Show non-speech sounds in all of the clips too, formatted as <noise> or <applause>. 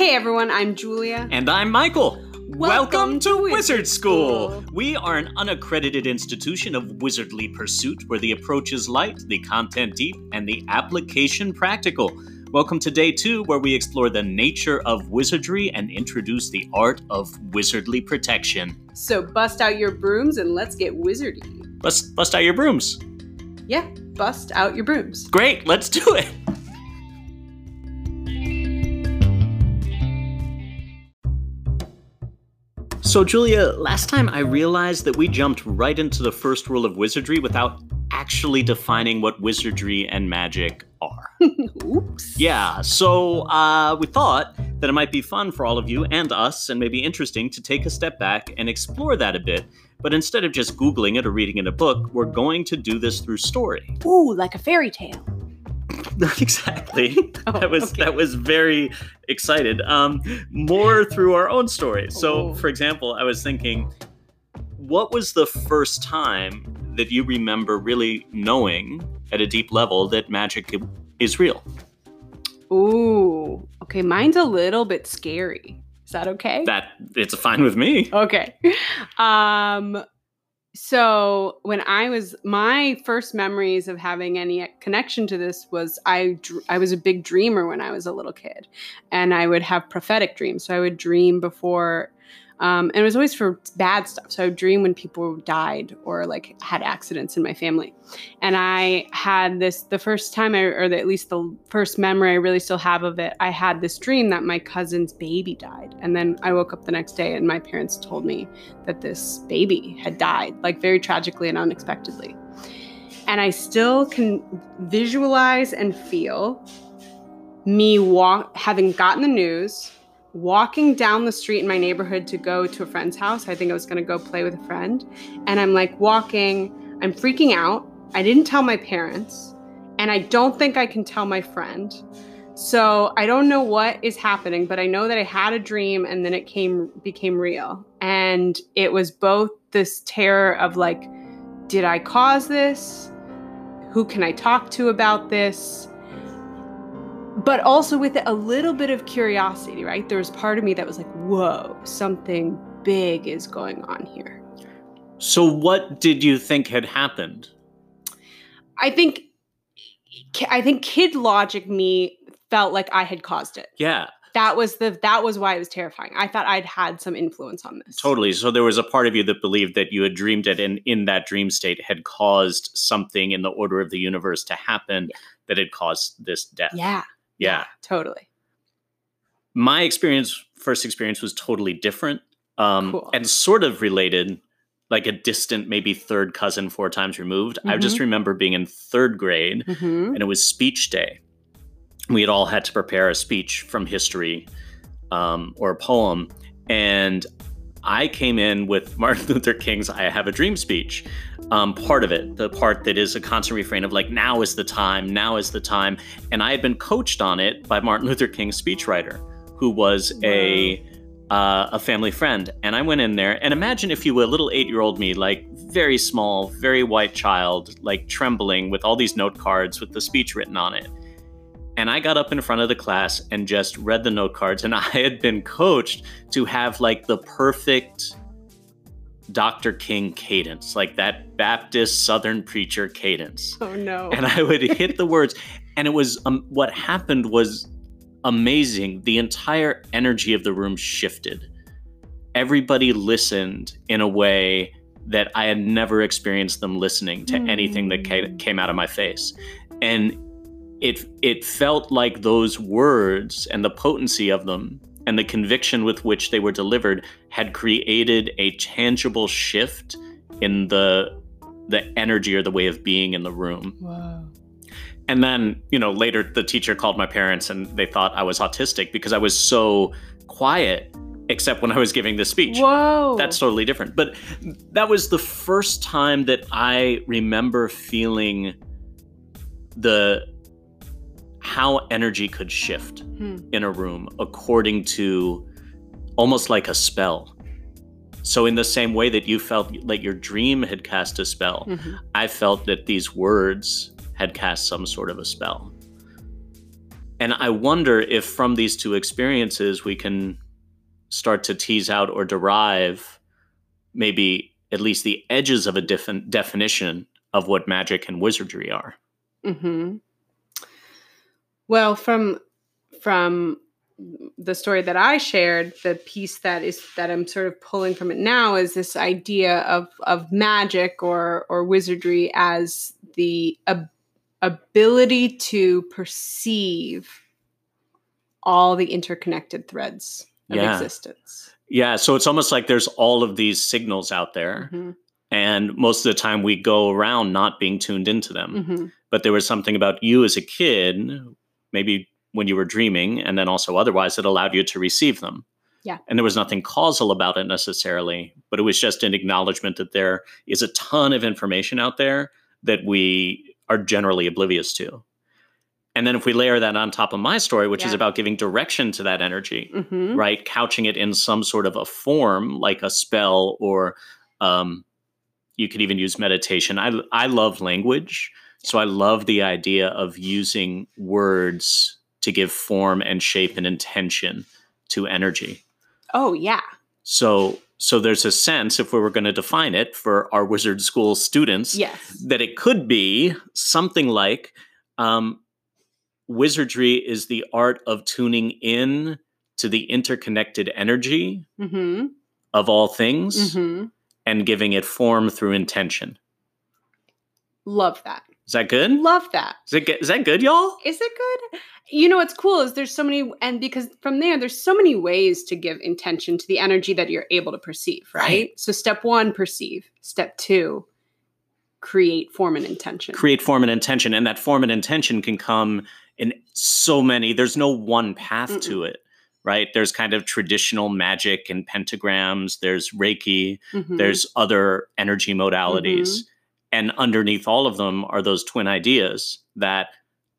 Hey everyone, I'm Julia. And I'm Michael. Welcome to Wizard Wizard School. School. We are an unaccredited institution of wizardly pursuit where the approach is light, the content deep, and the application practical. Welcome to day two, where we explore the nature of wizardry and introduce the art of wizardly protection. So bust out your brooms and let's get wizardy. Bust, bust out your brooms. Yeah, bust out your brooms. Great, let's do it. So, Julia, last time I realized that we jumped right into the first rule of wizardry without actually defining what wizardry and magic are. <laughs> Oops. Yeah, so uh, we thought that it might be fun for all of you and us, and maybe interesting to take a step back and explore that a bit. But instead of just Googling it or reading in a book, we're going to do this through story. Ooh, like a fairy tale. <laughs> Not exactly. Oh, that was okay. that was very excited. Um, more through our own stories. So, Oh. for example, I was thinking, what was the first time that you remember really knowing at a deep level that magic is real? Ooh. Okay, mine's a little bit scary. Is that okay? That it's fine with me. okay. <laughs> Um so when I was my first memories of having any connection to this was I I was a big dreamer when I was a little kid and I would have prophetic dreams. So I would dream before um, and it was always for bad stuff. So I would dream when people died or like had accidents in my family. And I had this the first time I or the, at least the first memory I really still have of it. I had this dream that my cousin's baby died. And then I woke up the next day and my parents told me that this baby had died, like very tragically and unexpectedly. And I still can visualize and feel me walk having gotten the news, walking down the street in my neighborhood to go to a friend's house. I think I was going to go play with a friend. And I'm like walking, I'm freaking out. I didn't tell my parents, and I don't think I can tell my friend. So I don't know what is happening, but I know that I had a dream and then it came became real. And it was both this terror of like, did I cause this? Who can I talk to about this? But also with a little bit of curiosity, right? There was part of me that was like, whoa, something big is going on here. So, what did you think had happened? I think I think kid logic me felt like I had caused it. Yeah, That was the that was why it was terrifying. I thought I'd had some influence on this. totally. So, there was a part of you that believed that you had dreamed it and in that dream state had caused something in the order of the universe to happen that had caused this death. Yeah. Yeah. Totally. my experience first experience was totally different um, Cool. and sort of related like a distant maybe third cousin four times removed i just Mm-hmm. remember being in third grade hmm and it was speech day we had all had to prepare a speech from history um, or a poem and i came in with <laughs> martin luther king's i have a dream speech um, part of it the part that is a constant refrain of like now is the time now is the time. And i had been coached on it by martin <laughs> luther king's speechwriter who was a uh, a family friend. And i went in there and imagine if you were a little eight-year-old me like very small very white child like trembling with all these note cards with the speech written on it and i got up in front of the class and just read the note cards and <laughs> i had been coached to have like the perfect dr king cadence like that baptist southern preacher cadence Oh no. <laughs> and I would hit the words, and it was um, what happened was amazing. The entire energy of the room shifted. Everybody listened in a way that I had never experienced them listening to anything that Hmm. came out of my face, and it it felt like those words and the potency of them and the conviction with which they were delivered had created a tangible shift in the the energy or the way of being in the room. Whoa. And then, you know, later the teacher called my parents and they thought I was autistic because I was so quiet, except when I was giving the speech. Whoa. That's totally different. But that was the first time that I remember feeling the how energy could shift Hmm. in a room according to almost like a spell. So, in the same way that you felt like your dream had cast a spell, Mhm. I felt that these words had cast some sort of a spell. And I wonder if from these two experiences we can start to tease out or derive maybe at least the edges of a different definition of what magic and wizardry are. Mm-hmm. Well, from from the story that I shared, the piece that is that I'm sort of pulling from it now is this idea of of magic or or wizardry as the ab- ability to perceive all the interconnected threads of Yeah. existence. Yeah, so it's almost like there's all of these signals out there, Mhm, and most of the time we go around not being tuned into them. mhm. But there was something about you as a kid, maybe when you were dreaming, and then also otherwise, that allowed you to receive them. Yeah. And there was nothing causal about it necessarily, but it was just an acknowledgement that there is a ton of information out there that we are generally oblivious to. And then if we layer that on top of my story, which is about giving direction to that energy, Mhm. right? Couching it in some sort of a form, like a spell, or um, you could even use meditation. I I love language, so I love the idea of using words to give form and shape and intention to energy. Oh yeah. So so there's a sense, if we were going to define it for our wizard school students, Yes. that it could be something like um, wizardry is the art of tuning in to the interconnected energy Mm-hmm. of all things Mm-hmm. and giving it form through intention. Love that. Is that good? Love that. Is, it, good- is that good, y'all? Is it good? You know what's cool is there's so many, and because from there, there's so many ways to give intention to the energy that you're able to perceive, right? Right. So, step one, perceive. Step two, create form and intention. Create form and intention, and that form and intention can come in so many. There's no one path to it, right? There's kind of traditional magic and pentagrams. There's Reiki. Mhm. there's other energy modalities and underneath all of them are those twin ideas that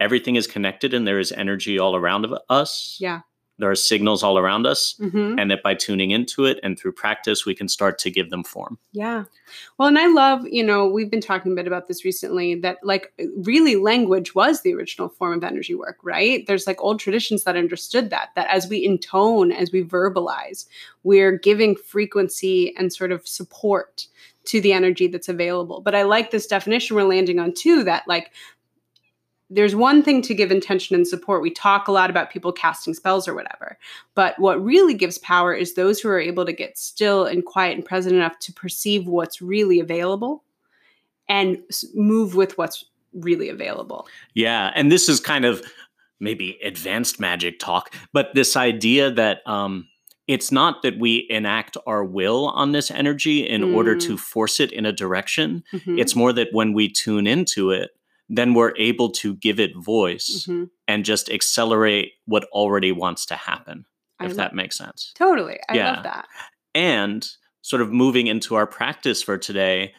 everything is connected and there is energy all around of us Yeah. There are signals all around us Mhm. and that by tuning into it and through practice we can start to give them form Yeah. Well, and I love, you know, we've been talking a bit about this recently that like really language was the original form of energy work, right? There's like old traditions that understood that, that as we intone, as we verbalize, we're giving frequency and sort of support to the energy that's available. But I like this definition we're landing on too that like there's one thing to give intention and support. We talk a lot about people casting spells or whatever. But what really gives power is those who are able to get still and quiet and present enough to perceive what's really available and move with what's really available. yeah and this is kind of maybe advanced magic talk but this idea that um it's not that we enact our will on this energy in order Mm. to force it in a direction Mhm, It's more that when we tune into it, then we're able to give it voice mhm. and just accelerate what already wants to happen, I if lo- that makes sense. totally. I Yeah. love that. And sort of moving into our practice for today,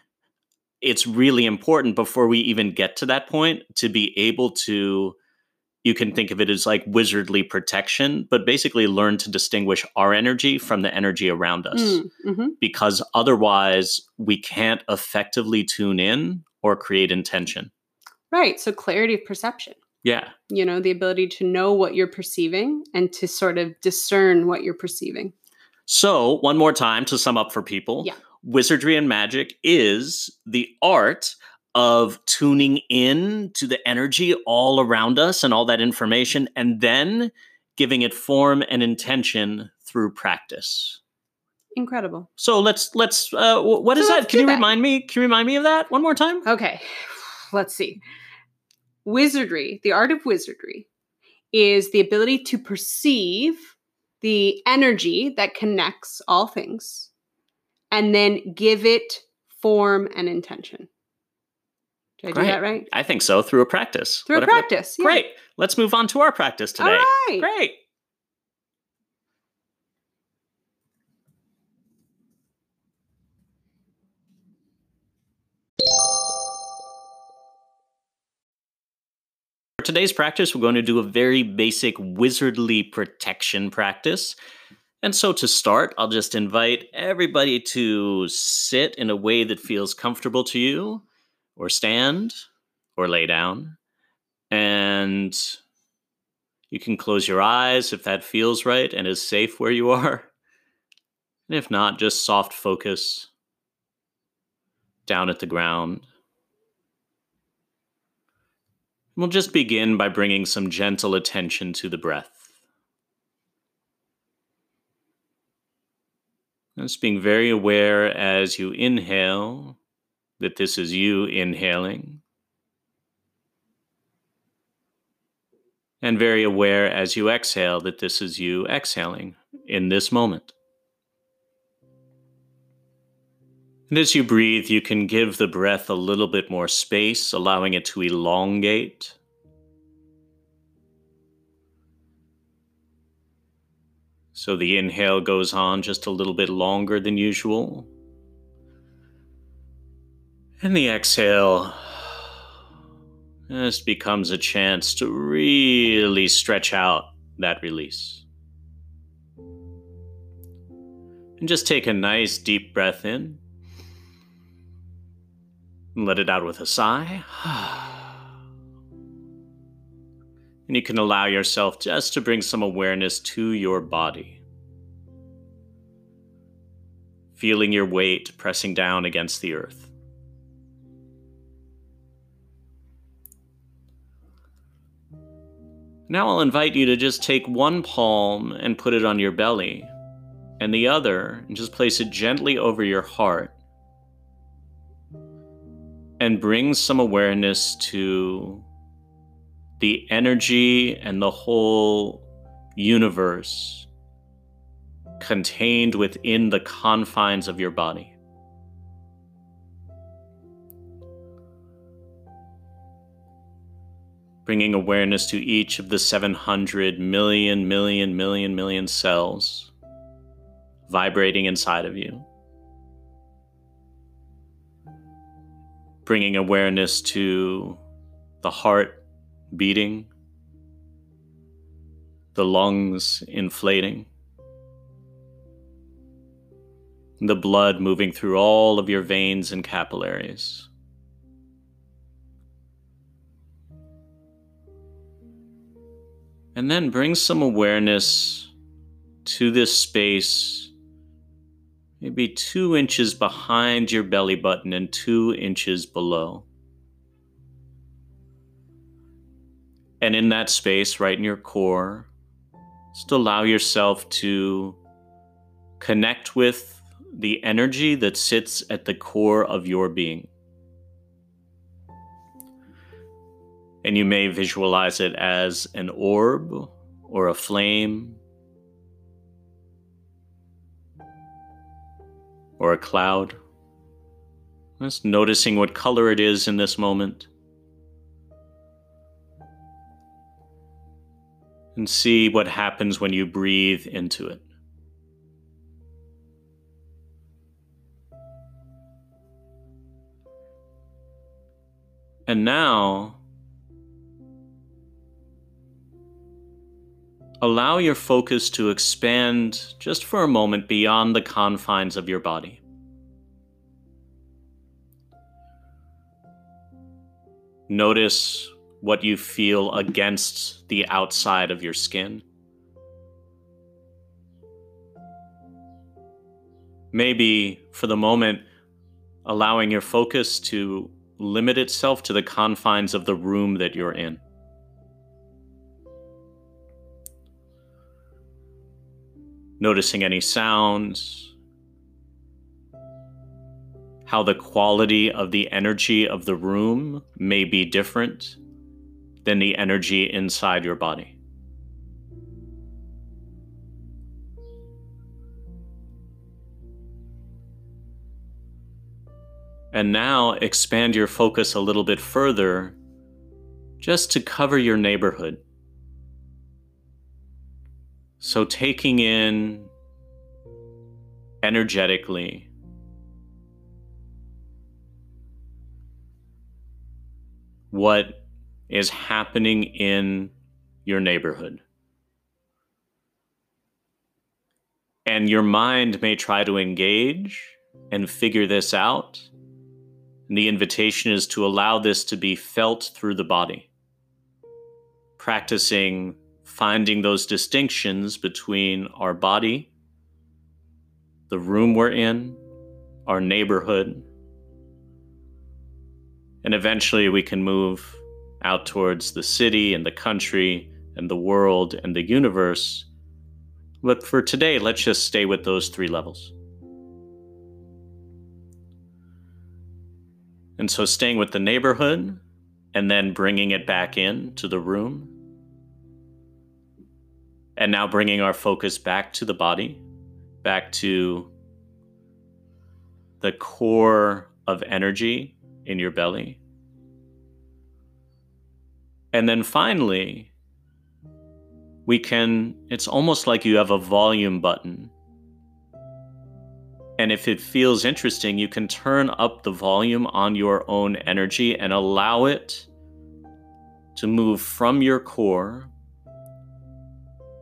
it's really important before we even get to that point to be able to. You can think of it as like wizardly protection, but basically learn to distinguish our energy from the energy around us. Mm, mhm. because otherwise we can't effectively tune in or create intention. Right. So clarity of perception. Yeah. You know, the ability to know what you're perceiving and to sort of discern what you're perceiving. So, one more time to sum up for people Yeah. wizardry and magic is the art of tuning in to the energy all around us and all that information, and then giving it form and intention through practice. Incredible. So let's let's uh, wh- what is So that? Can you that. remind me? Can you remind me of that one more time? Okay, let's see. Wizardry, the art of wizardry, is the ability to perceive the energy that connects all things and then give it form and intention. Did I Great. do that right? I think so. Through a practice. Through a Whatever the- practice. yeah. Great. Let's move on to our practice today. All right. Great. Today's practice, we're going to do a very basic wizardly protection practice. And so to start, I'll just invite everybody to sit in a way that feels comfortable to you, or stand, or lay down. And You can close your eyes if that feels right and is safe where you are. And if not, just soft focus down at the ground. We'll just begin by bringing some gentle attention to the breath. Just being very aware as you inhale that this is you inhaling. And very aware as you exhale that this is you exhaling in this moment. And as you breathe, you can give the breath a little bit more space, allowing it to elongate. So the inhale goes on just a little bit longer than usual. And the exhale just becomes a chance to really stretch out that release. And just take a nice deep breath in. Let it out with a sigh. <sighs> And you can allow yourself just to bring some awareness to your body. Feeling your weight pressing down against the earth. Now I'll invite you to just take one palm and put it on your belly, and the other, and just place it gently over your heart and bring some awareness to the energy and the whole universe contained within the confines of your body. Bringing awareness to each of the 700 million, million, million, million cells vibrating inside of you. Bringing awareness to the heart beating, the lungs inflating, the blood moving through all of your veins and capillaries. And then bring some awareness to this space maybe two inches behind your belly button and two inches below. And in that space, right in your core, just allow yourself to connect with the energy that sits at the core of your being. And you may visualize it as an orb or a flame or a cloud. Just noticing what color it is in this moment. And see what happens when you breathe into it. And now, Allow your focus to expand just for a moment beyond the confines of your body. Notice what you feel against the outside of your skin. Maybe for the moment, allowing your focus to limit itself to the confines of the room that you're in. Noticing any sounds, how the quality of the energy of the room may be different than the energy inside your body. And now expand your focus a little bit further just to cover your neighborhood. So, taking in energetically what is happening in your neighborhood. And your mind may try to engage and figure this out. And the invitation is to allow this to be felt through the body, practicing finding those distinctions between our body, the room we're in, our neighborhood, and eventually we can move out towards the city and the country and the world and the universe. But for today, let's just stay with those three levels. And so, staying with the neighborhood and then bringing it back in to the room. And now bringing our focus back to the body, back to the core of energy in your belly. And then finally, we can, it's almost like you have a volume button. And if it feels interesting, you can turn up the volume on your own energy and allow it to move from your core.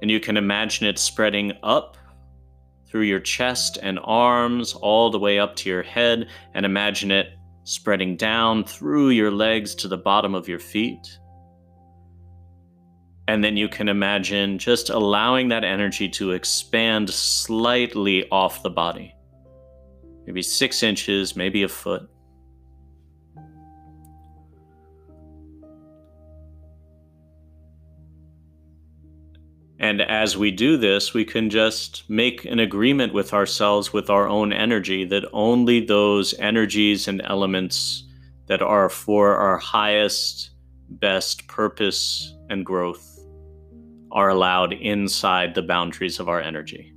And you can imagine it spreading up through your chest and arms, all the way up to your head, and imagine it spreading down through your legs to the bottom of your feet. And then you can imagine just allowing that energy to expand slightly off the body. Maybe six inches, maybe a foot. And as we do this, we can just make an agreement with ourselves, with our own energy, that only those energies and elements that are for our highest, best purpose and growth are allowed inside the boundaries of our energy.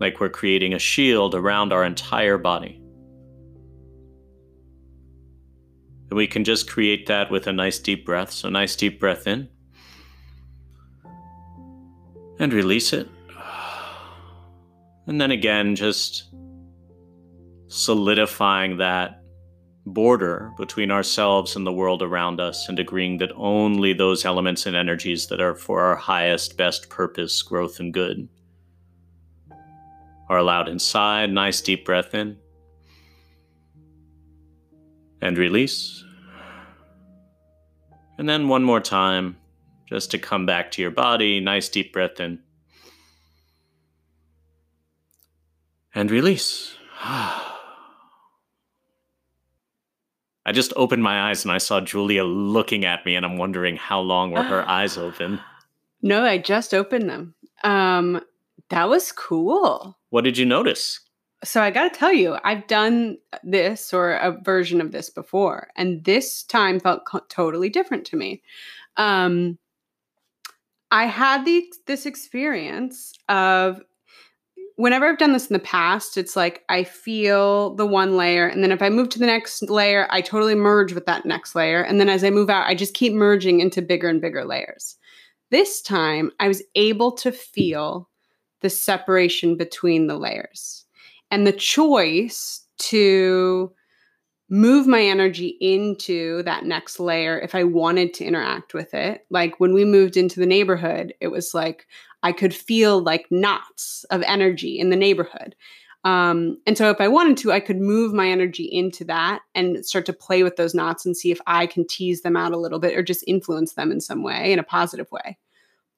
Like we're creating a shield around our entire body. And we can just create that with a nice deep breath. So, nice deep breath in and release it. And then again, just solidifying that border between ourselves and the world around us and agreeing that only those elements and energies that are for our highest, best purpose, growth, and good are allowed inside. Nice deep breath in and release. And then one more time, just to come back to your body. Nice deep breath in. And release. <sighs> I just opened my eyes and I saw Julia looking at me, and I'm wondering how long were her <sighs> eyes open? No, I just opened them. Um, that was cool. What did you notice? So I got to tell you, I've done this or a version of this before, and this time felt co- totally different to me. Um, I had the this experience of whenever I've done this in the past, it's like I feel the one layer, and then if I move to the next layer, I totally merge with that next layer. And then as I move out, I just keep merging into bigger and bigger layers. This time, I was able to feel the separation between the layers and the choice to move my energy into that next layer if I wanted to interact with it. Like when we moved into the neighborhood, it was like I could feel like knots of energy in the neighborhood. Um, and so if I wanted to, I could move my energy into that and start to play with those knots and see if I can tease them out a little bit or just influence them in some way, in a positive way.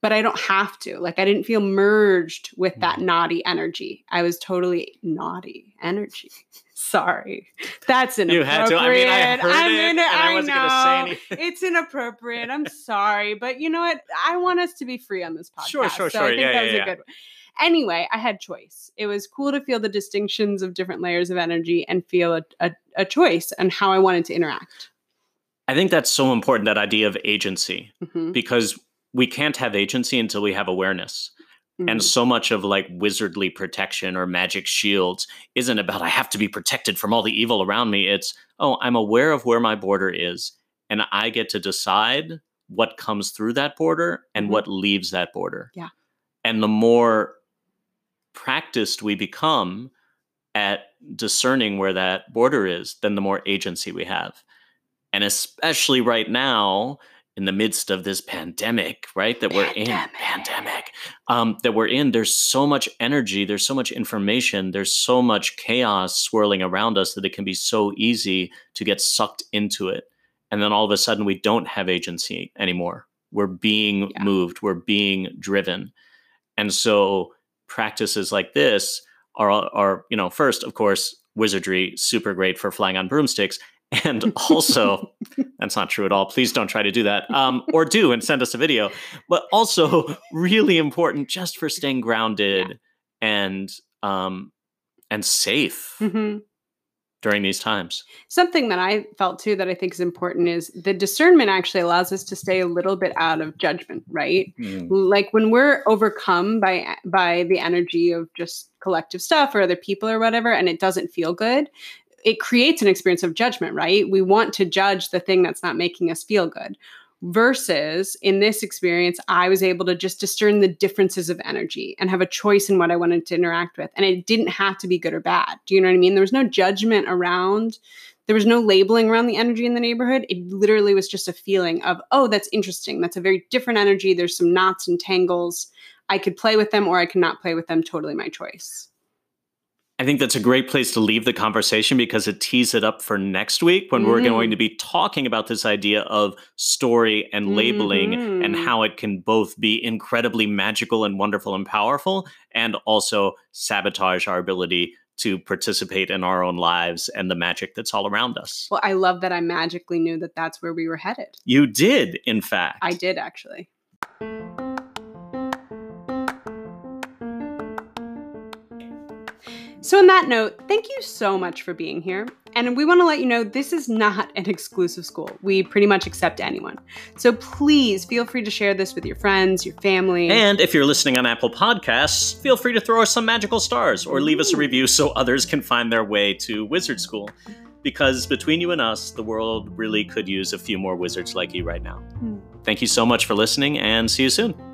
But I don't have to. Like I didn't feel merged with that mm. naughty energy. I was totally naughty energy. <laughs> Sorry, that's inappropriate. You had to. I mean, I heard I'm it, in, and I, I wasn't going to say anything. <laughs> It's inappropriate. I'm sorry, but you know what? I want us to be free on this podcast. Sure, sure, so sure. I think yeah, that was yeah, a good one. Anyway, I had choice. It was cool to feel the distinctions of different layers of energy and feel a, a, a choice and how I wanted to interact. I think that's so important, that idea of agency, mm-hmm. because we can't have agency until we have awareness. Mm-hmm. And so much of like wizardly protection or magic shields isn't about I have to be protected from all the evil around me. It's, oh, I'm aware of where my border is and I get to decide what comes through that border and mm-hmm. what leaves that border. Yeah. And the more practiced we become at discerning where that border is, then the more agency we have. And especially right now, in the midst of this pandemic, right? That pandemic. we're in, pandemic, um, that we're in. There's so much energy, there's so much information, there's so much chaos swirling around us that it can be so easy to get sucked into it. and then all of a sudden we don't have agency anymore. We're being Yeah. moved, we're being driven. And so practices like this are are, you know, first, of course, wizardry, super great for flying on broomsticks. And also, <laughs> that's not true at all. Please don't try to do that. Um, or do and send us a video. But also <laughs> really important just for staying grounded and um and safe Mhm. during these times. Something that I felt too that I think is important is the discernment actually allows us to stay a little bit out of judgment, right? Like when we're overcome by by the energy of just collective stuff or other people or whatever and it doesn't feel good, it creates an experience of judgment, right? We want to judge the thing that's not making us feel good. Versus in this experience, I was able to just discern the differences of energy and have a choice in what I wanted to interact with. And it didn't have to be good or bad. Do you know what I mean? There was no judgment around, there was no labeling around the energy in the neighborhood. It literally was just a feeling of, oh, that's interesting. That's a very different energy. There's some knots and tangles. I could play with them or I could not play with them. Totally my choice. I think that's a great place to leave the conversation because it tees it up for next week when we're Mm. going to be talking about this idea of story and labeling and Mhm. how it can both be incredibly magical and wonderful and powerful and also sabotage our ability to participate in our own lives and the magic that's all around us. Well, I love that I magically knew that that's where we were headed. You did, in fact. I did actually. So, on that note, thank you so much for being here. And we want to let you know this is not an exclusive school. We pretty much accept anyone. So, please feel free to share this with your friends, your family. And if you're listening on Apple Podcasts, feel free to throw us some magical stars or leave us a review so others can find their way to Wizard School. Because between you and us, the world really could use a few more wizards like you right now. Hmm. Thank you so much for listening and see you soon.